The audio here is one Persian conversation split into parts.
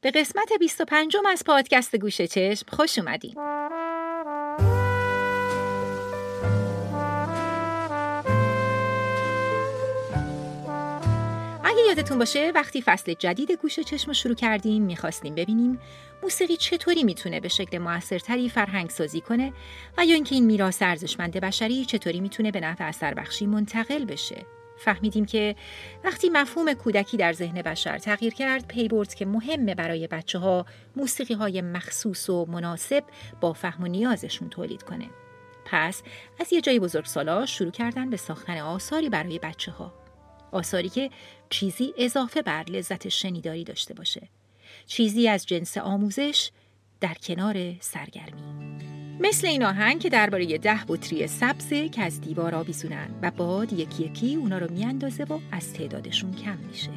به قسمت 25 از پادکست گوشه چشم خوش اومدین. اگه یادتون باشه وقتی فصل جدید گوش چشم شروع کردیم می‌خواستیم ببینیم موسیقی چطوری می‌تونه به شکل موثرتری فرهنگ سازی کنه و یا اینکه این میراث ارزشمند بشری چطوری می‌تونه به نفع اثر بخشی منتقل بشه فهمیدیم که وقتی مفهوم کودکی در ذهن بشر تغییر کرد پی برد که مهمه برای بچه ها موسیقی های مخصوص و مناسب با فهم و نیازشون تولید کنه. پس از یه جای بزرگسالا شروع کردن به ساختن آثاری برای بچه ها آثاری که چیزی اضافه بر لذت شنیداری داشته باشه. چیزی از جنس آموزش در کنار سرگرمی. مثل این آهنگ که درباره ده بطری سبزه که از دیوار آویزونن و باد یکی یکی اونا رو میاندازه و از تعدادشون کم میشه.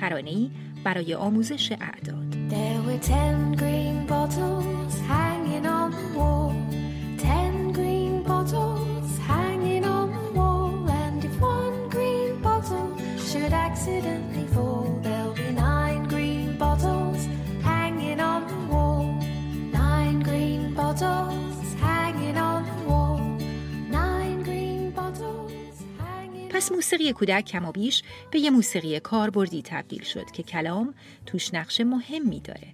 ترانه‌ای برای آموزش اعداد. پس موسیقی کودک کم و بیش به یه موسیقی کاربردی تبدیل شد که کلام توش نقش مهمی داره.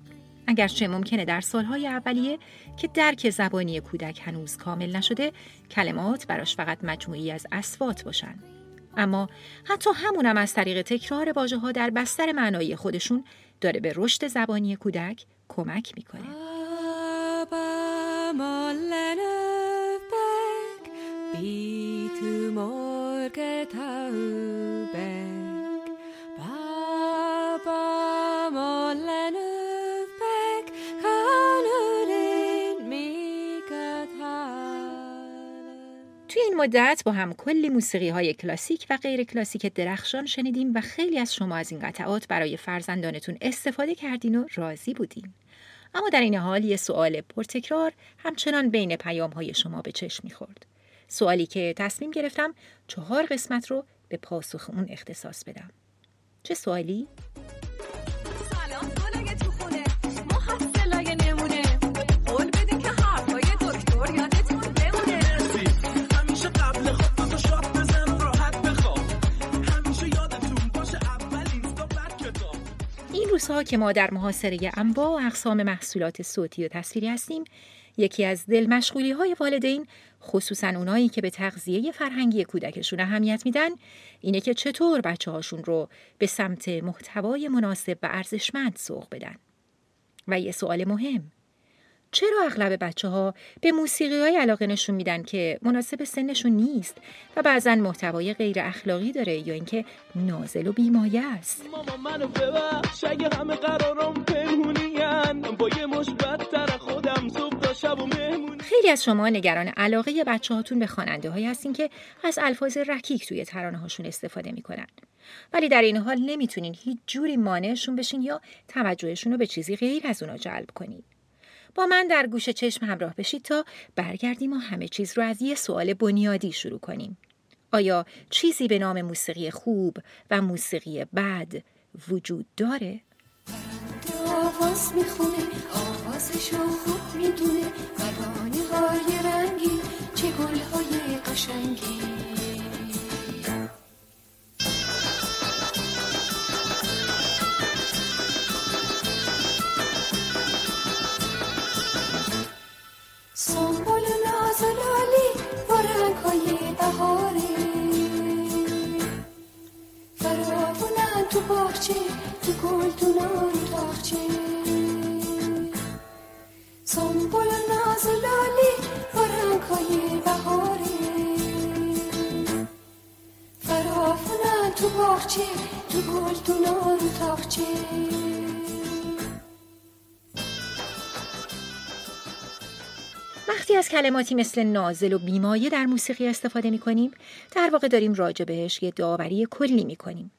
اگرچه ممکنه در سالهای اولیه که درک زبانی کودک هنوز کامل نشده کلمات براش فقط مجموعی از اسوات باشن. اما حتی همونم از طریق تکرار واژه ها در بستر معنایی خودشون داره به رشد زبانی کودک کمک می‌کنه. توی این مدت با هم کلی موسیقی های کلاسیک و غیر کلاسیک درخشان شنیدیم و خیلی از شما از این قطعات برای فرزندانتون استفاده کردین و راضی بودین. اما در این حال یه سوال پرتکرار همچنان بین پیام های شما به چشم می‌خورد. سوالی که تصمیم گرفتم چهار قسمت رو به پاسخ اون اختصاص بدم. چه سوالی؟ این روزها که ما در محاصره انواع و اقسام محصولات صوتی و تصویری هستیم یکی از دل مشغولی های والدین خصوصا اونایی که به تغذیه فرهنگی کودکشون اهمیت میدن اینه که چطور بچه هاشون رو به سمت محتوای مناسب و ارزشمند سوق بدن. و یه سوال مهم چرا اغلب بچه ها به موسیقی های علاقه نشون میدن که مناسب سنشون نیست و بعضا محتوای غیر اخلاقی داره یا اینکه نازل و بیمایه است؟ ماما منو ببخش اگه همه قرارم با یه خودم صبح شب و خیلی از شما نگران علاقه بچه هاتون به خواننده های هستین که از الفاظ رکیک توی ترانه هاشون استفاده می‌کنن. ولی در این حال نمی‌تونین هیچ جوری مانعشون بشین یا توجهشون رو به چیزی غیر از اونا جلب کنید با من در گوش چشم همراه بشید تا برگردیم و همه چیز رو از یه سوال بنیادی شروع کنیم. آیا چیزی به نام موسیقی خوب و موسیقی بد وجود داره؟ آواز می‌خونه رو خوب می‌دونه رنگی چه های قشنگی تاخچه وقتی از کلماتی مثل نازل و بیمایه در موسیقی استفاده می کنیم در واقع داریم راجع بهش یه داوری کلی می کنیم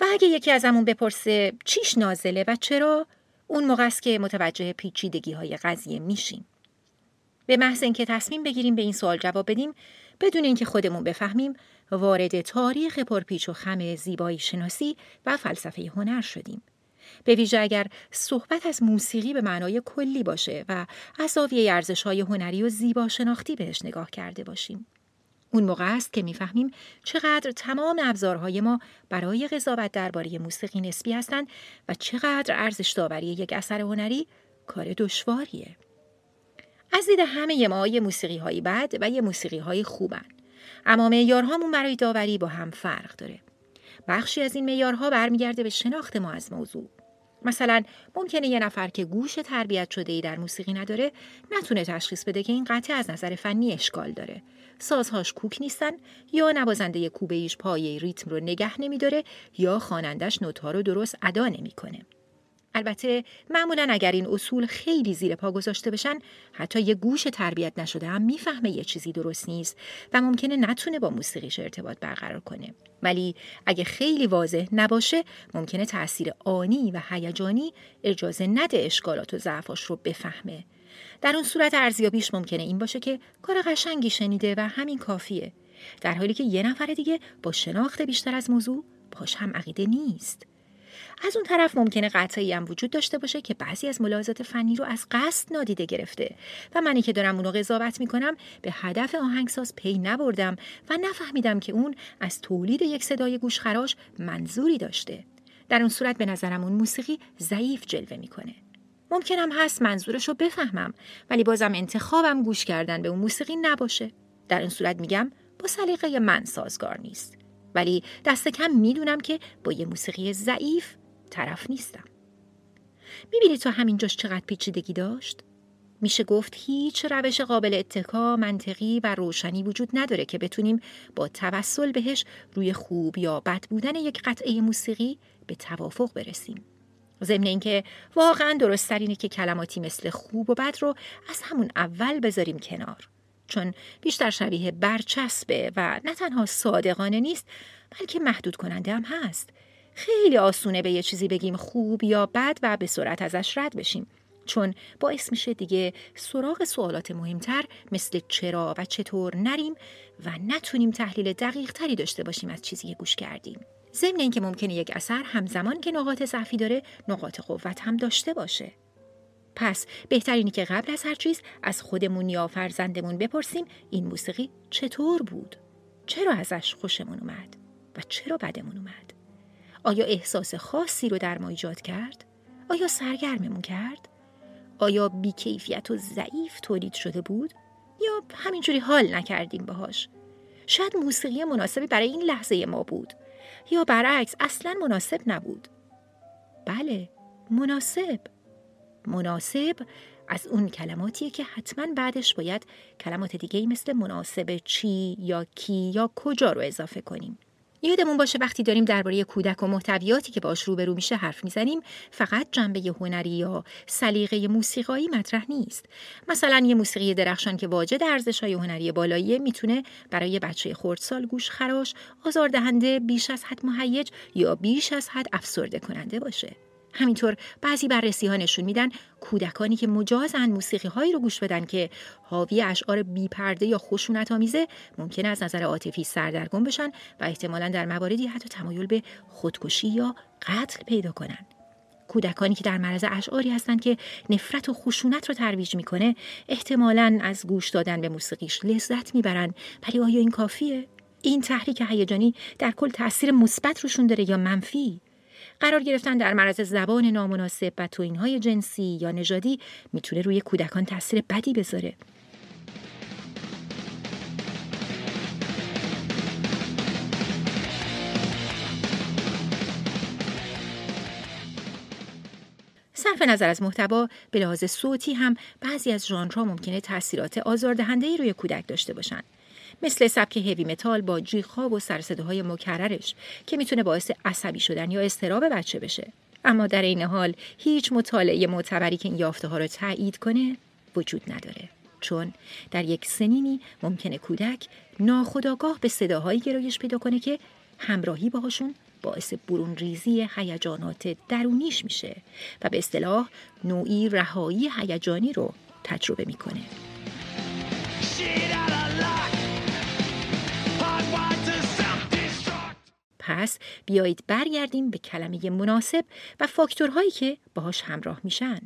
و اگه یکی ازمون بپرسه چیش نازله و چرا اون موقع است که متوجه پیچیدگی های قضیه میشیم. به محض اینکه تصمیم بگیریم به این سوال جواب بدیم بدون اینکه خودمون بفهمیم وارد تاریخ پرپیچ و خم زیبایی شناسی و فلسفه هنر شدیم به ویژه اگر صحبت از موسیقی به معنای کلی باشه و از ارزش های هنری و زیبا شناختی بهش نگاه کرده باشیم. اون موقع است که می‌فهمیم چقدر تمام ابزارهای ما برای قضاوت درباره موسیقی نسبی هستند و چقدر ارزش داوری یک اثر هنری کار دشواریه. از دید همه ما یه موسیقی هایی بد و یه موسیقی های خوبن. اما معیارهامون برای داوری با هم فرق داره. بخشی از این معیارها برمیگرده به شناخت ما از موضوع. مثلا ممکنه یه نفر که گوش تربیت شده ای در موسیقی نداره نتونه تشخیص بده که این قطعه از نظر فنی اشکال داره. سازهاش کوک نیستن یا نوازنده کوبه ایش پایه ریتم رو نگه نمیداره یا خوانندش نوتها رو درست ادا نمی‌کنه. البته معمولا اگر این اصول خیلی زیر پا گذاشته بشن حتی یه گوش تربیت نشده هم می‌فهمه یه چیزی درست نیست و ممکنه نتونه با موسیقیش ارتباط برقرار کنه. ولی اگه خیلی واضح نباشه ممکنه تاثیر آنی و هیجانی اجازه نده اشکالات و ضعفاش رو بفهمه. در اون صورت ارزیابیش ممکنه این باشه که کار قشنگی شنیده و همین کافیه. در حالی که یه نفر دیگه با شناخت بیشتر از موضوع پاش هم عقیده نیست. از اون طرف ممکنه قطعی هم وجود داشته باشه که بعضی از ملاحظات فنی رو از قصد نادیده گرفته. و منی که دارم اونو قضاوت می‌کنم به هدف آهنگساز پی نبردم و نفهمیدم که اون از تولید یک صدای گوشخراش منظوری داشته. در اون صورت به نظرم اون موسیقی ضعیف جلوه می‌کنه. ممکنم هست منظورش رو بفهمم ولی بازم انتخابم گوش کردن به اون موسیقی نباشه. در این صورت میگم با سلیقه من سازگار نیست. ولی دست کم می‌دونم که با یه موسیقی ضعیف طرف نیستم. می‌بینی تا همینجاش چقدر پیچیدگی داشت؟ میشه گفت هیچ روش قابل اتکا منطقی و روشنی وجود نداره که بتونیم با توسل بهش روی خوب یا بد بودن یک قطعه موسیقی به توافق برسیم. ضمن اینکه واقعا درست اینه که کلماتی مثل خوب و بد رو از همون اول بذاریم کنار. چون بیشتر شبیه برچسبه و نه تنها صادقانه نیست بلکه محدود کننده هم هست خیلی آسونه به یه چیزی بگیم خوب یا بد و به سرعت ازش رد بشیم چون باعث میشه دیگه سراغ سوالات مهمتر مثل چرا و چطور نریم و نتونیم تحلیل دقیق تری داشته باشیم از چیزی که گوش کردیم ضمن اینکه ممکنه یک اثر همزمان که نقاط ضعفی داره نقاط قوت هم داشته باشه پس بهترینی که قبل از هر چیز از خودمون یا فرزندمون بپرسیم این موسیقی چطور بود؟ چرا ازش خوشمون اومد؟ و چرا بدمون اومد؟ آیا احساس خاصی رو در ما ایجاد کرد؟ آیا سرگرممون کرد؟ آیا بیکیفیت و ضعیف تولید شده بود؟ یا همینجوری حال نکردیم باهاش؟ شاید موسیقی مناسبی برای این لحظه ما بود یا برعکس اصلا مناسب نبود بله مناسب مناسب از اون کلماتیه که حتما بعدش باید کلمات دیگه مثل مناسب چی یا کی یا کجا رو اضافه کنیم. یادمون باشه وقتی داریم درباره کودک و محتویاتی که باش روبرو میشه حرف می‌زنیم فقط جنبه هنری یا سلیقه موسیقایی مطرح نیست. مثلا یه موسیقی درخشان که واجد ارزش های هنری بالایی می‌تونه برای بچه خردسال گوش خراش آزاردهنده بیش از حد مهیج یا بیش از حد افسرده کننده باشه. همینطور بعضی بررسی ها نشون میدن کودکانی که مجازن موسیقی هایی رو گوش بدن که حاوی اشعار بیپرده یا خشونت آمیزه ممکن از نظر عاطفی سردرگم بشن و احتمالا در مواردی حتی تمایل به خودکشی یا قتل پیدا کنن. کودکانی که در معرض اشعاری هستند که نفرت و خشونت رو ترویج می‌کنه احتمالا از گوش دادن به موسیقیش لذت می‌برن. ولی آیا این کافیه؟ این تحریک هیجانی در کل تاثیر مثبت روشون داره یا منفی؟ قرار گرفتن در معرض زبان نامناسب و توینهای جنسی یا نژادی می‌تونه روی کودکان تاثیر بدی بذاره. صرف نظر از محتوا به لحاظ صوتی هم بعضی از ژانرها ممکنه تاثیرات آزاردهنده روی کودک داشته باشند. مثل سبک هوی متال با جیغ‌ها و سرصداهای مکررش که می‌تونه باعث عصبی شدن یا استراب بچه بشه اما در این حال هیچ مطالعه معتبری که این یافته ها رو تایید کنه وجود نداره چون در یک سنینی ممکنه کودک ناخداگاه به صداهایی گرایش پیدا کنه که همراهی باهاشون باعث برون ریزی هیجانات درونیش میشه و به اصطلاح نوعی رهایی هیجانی رو تجربه می‌کنه. پس بیایید برگردیم به کلمه مناسب و فاکتورهایی که باهاش همراه میشن.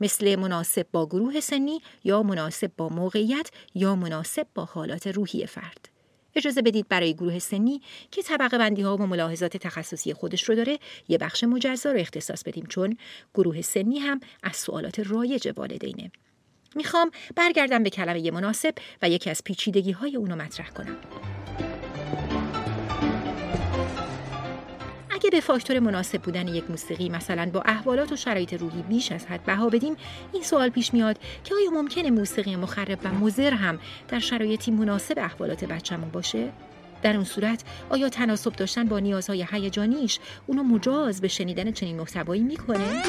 مثل مناسب با گروه سنی یا مناسب با موقعیت یا مناسب با حالات روحی فرد. اجازه بدید برای گروه سنی که طبقه بندی ها و ملاحظات تخصصی خودش رو داره یه بخش مجزا رو اختصاص بدیم چون گروه سنی هم از سوالات رایج والدینه. می‌خوام برگردم به کلمه مناسب و یکی از پیچیدگی های اونو مطرح کنم. اگه به فاکتور مناسب بودن یک موسیقی مثلا با احوالات و شرایط روحی بیش از حد بها بدیم این سوال پیش میاد که آیا ممکنه موسیقی مخرب و مضر هم در شرایطی مناسب احوالات بچه‌مون باشه؟ در اون صورت آیا تناسب داشتن با نیازهای هیجانیش اونو مجاز به شنیدن چنین محتوایی می‌کنه؟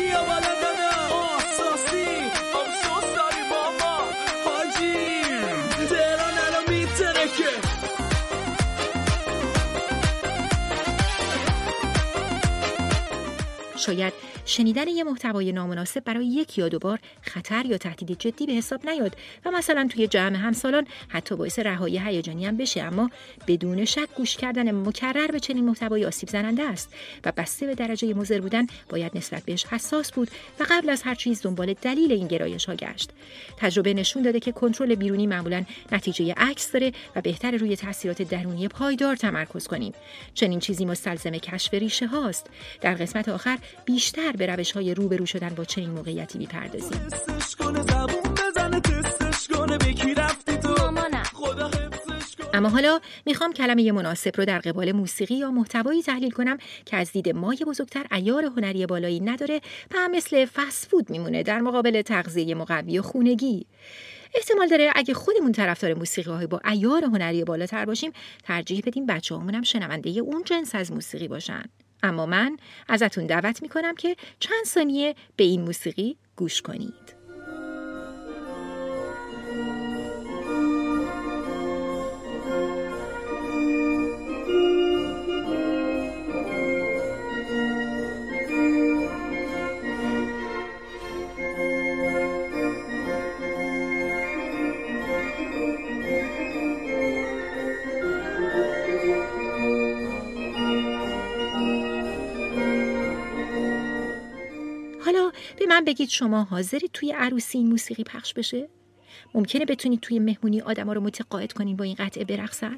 شاید شنیدن یه محتوای نامناسب برای یک یا دو بار خطر یا تهدید جدی به حساب نیاد و مثلا توی جمع همسالان حتی باعث رهایی هیجانی هم بشه اما بدون شک گوش کردن مکرر به چنین محتوای آسیب زننده است و بسته به درجه مضر بودن باید نسبت بهش حساس بود و قبل از هر چیز دنبال دلیل این گرایش ها گشت. تجربه نشون داده که کنترل بیرونی معمولا نتیجه عکس داره و بهتر روی تاثیرات درونی پایدار تمرکز کنیم. چنین چیزی مستلزم کشف ریشه هاست. در قسمت آخر بیشتر به روش های روبرو شدن با چنین موقعیتی می‌پردازیم. اما حالا می‌خوام کلمه مناسب رو در قبال موسیقی یا محتوایی تحلیل کنم که از دید مای بزرگتر ایار هنری بالایی نداره و مثل فسفود میمونه در مقابل تغذیه مقوی و خونگی. احتمال داره اگه خودمون طرفدار موسیقی های با ایار هنری بالاتر باشیم ترجیح بدیم بچه هم شنونده اون جنس از موسیقی باشن. اما من ازتون دعوت می‌کنم که چند ثانیه به این موسیقی گوش کنید. من بگید شما حاضرید توی عروسی این موسیقی پخش بشه؟ ممکنه بتونید توی مهمونی آدما رو متقاعد کنین با این قطعه برقصن؟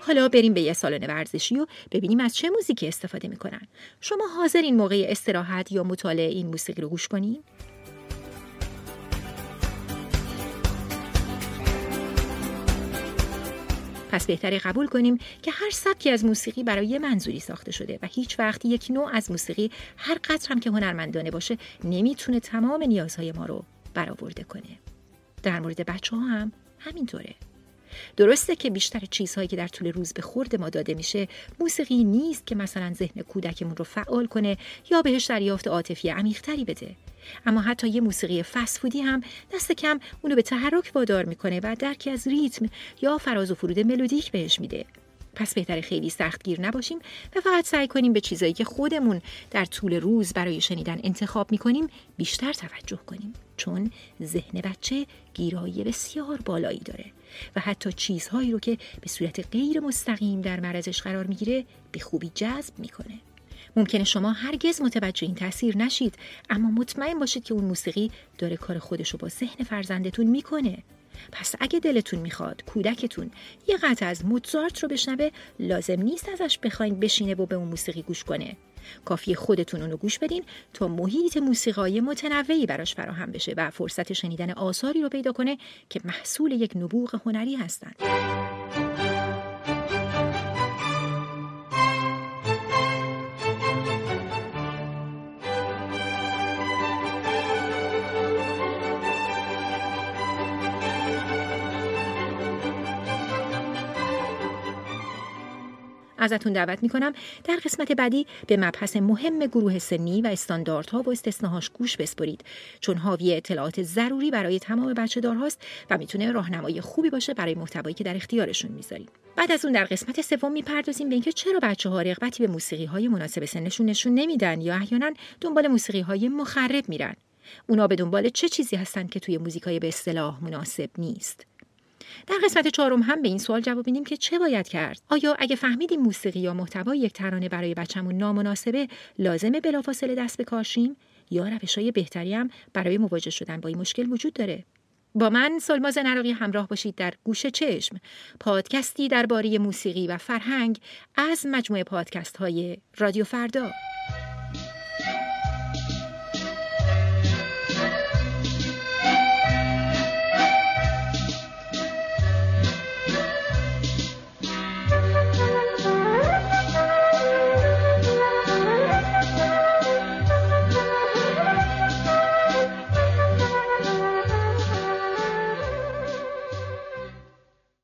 حالا بریم به یه سالن ورزشی و ببینیم از چه موزیکی استفاده می‌کنن. شما حاضر این موقع استراحت یا مطالعه این موسیقی رو گوش کنین؟ پس بهتره قبول کنیم که هر سبکی از موسیقی برای یه منظوری ساخته شده و هیچ وقت یک نوع از موسیقی هر قدر هم که هنرمندانه باشه نمی‌تونه تمام نیازهای ما رو برآورده کنه. در مورد بچه ها هم همینطوره. درسته که بیشتر چیزهایی که در طول روز به خورد ما داده میشه موسیقی نیست که مثلا ذهن کودکمون رو فعال کنه یا بهش دریافت عاطفی عمیقتری بده. اما حتی یه موسیقی فسفودی هم دست کم اونو به تحرک وادار می‌کنه و درکی از ریتم یا فراز و فرود ملودیک بهش میده. پس بهتر خیلی سختگیر نباشیم و فقط سعی کنیم به چیزایی که خودمون در طول روز برای شنیدن انتخاب می‌کنیم بیشتر توجه کنیم. چون ذهن بچه گیرایی بسیار بالایی داره. و حتی چیزهایی رو که به صورت غیر مستقیم در معرضش قرار می‌گیره به خوبی جذب می‌کنه. ممکنه شما هرگز متوجه این تاثیر نشید اما مطمئن باشید که اون موسیقی داره کار خودش رو با ذهن فرزندتون می‌کنه. پس اگه دلتون می‌خواد کودکتون یه قطع از موتزارت رو بشنوه لازم نیست ازش بخواین بشینه و به اون موسیقی گوش کنه. کافی خودتون اونو گوش بدین تا محیط موسیقایی متنوعی براش فراهم بشه و فرصت شنیدن آثاری رو پیدا کنه که محصول یک نبوغ هنری هستند. ازتون دعوت می‌کنم. در قسمت بعدی به مبحث مهم گروه سنی و استانداردها و استثناهاش گوش بسپرید. چون حاوی اطلاعات ضروری برای تمام بچه دارهاست و می‌تونه راهنمای خوبی باشه برای محتوایی که در اختیارشون می‌ذاریم. بعد از اون در قسمت سوم می‌پردازیم به اینکه چرا بچه ها رغبتی به موسیقی های مناسب سنشون نشون نمیدن یا احیانا دنبال موسیقی های مخرب میرن. اونا به دنبال چه چیزی هستن که توی موزیکای به اصطلاح مناسب نیست؟ در قسمت چهارم هم به این سوال جواب میدیم که چه باید کرد؟ آیا اگه فهمیدیم موسیقی یا محتوای یک ترانه برای بچه‌مون نامناسبه لازمه بلافاصله دست به کارشیم یا روشهای بهتری هم برای مواجه شدن با این مشکل وجود داره؟ با من سلماز نراقی همراه باشید در گوش چشم پادکستی درباره موسیقی و فرهنگ از مجموعه پادکست های رادیو فردا.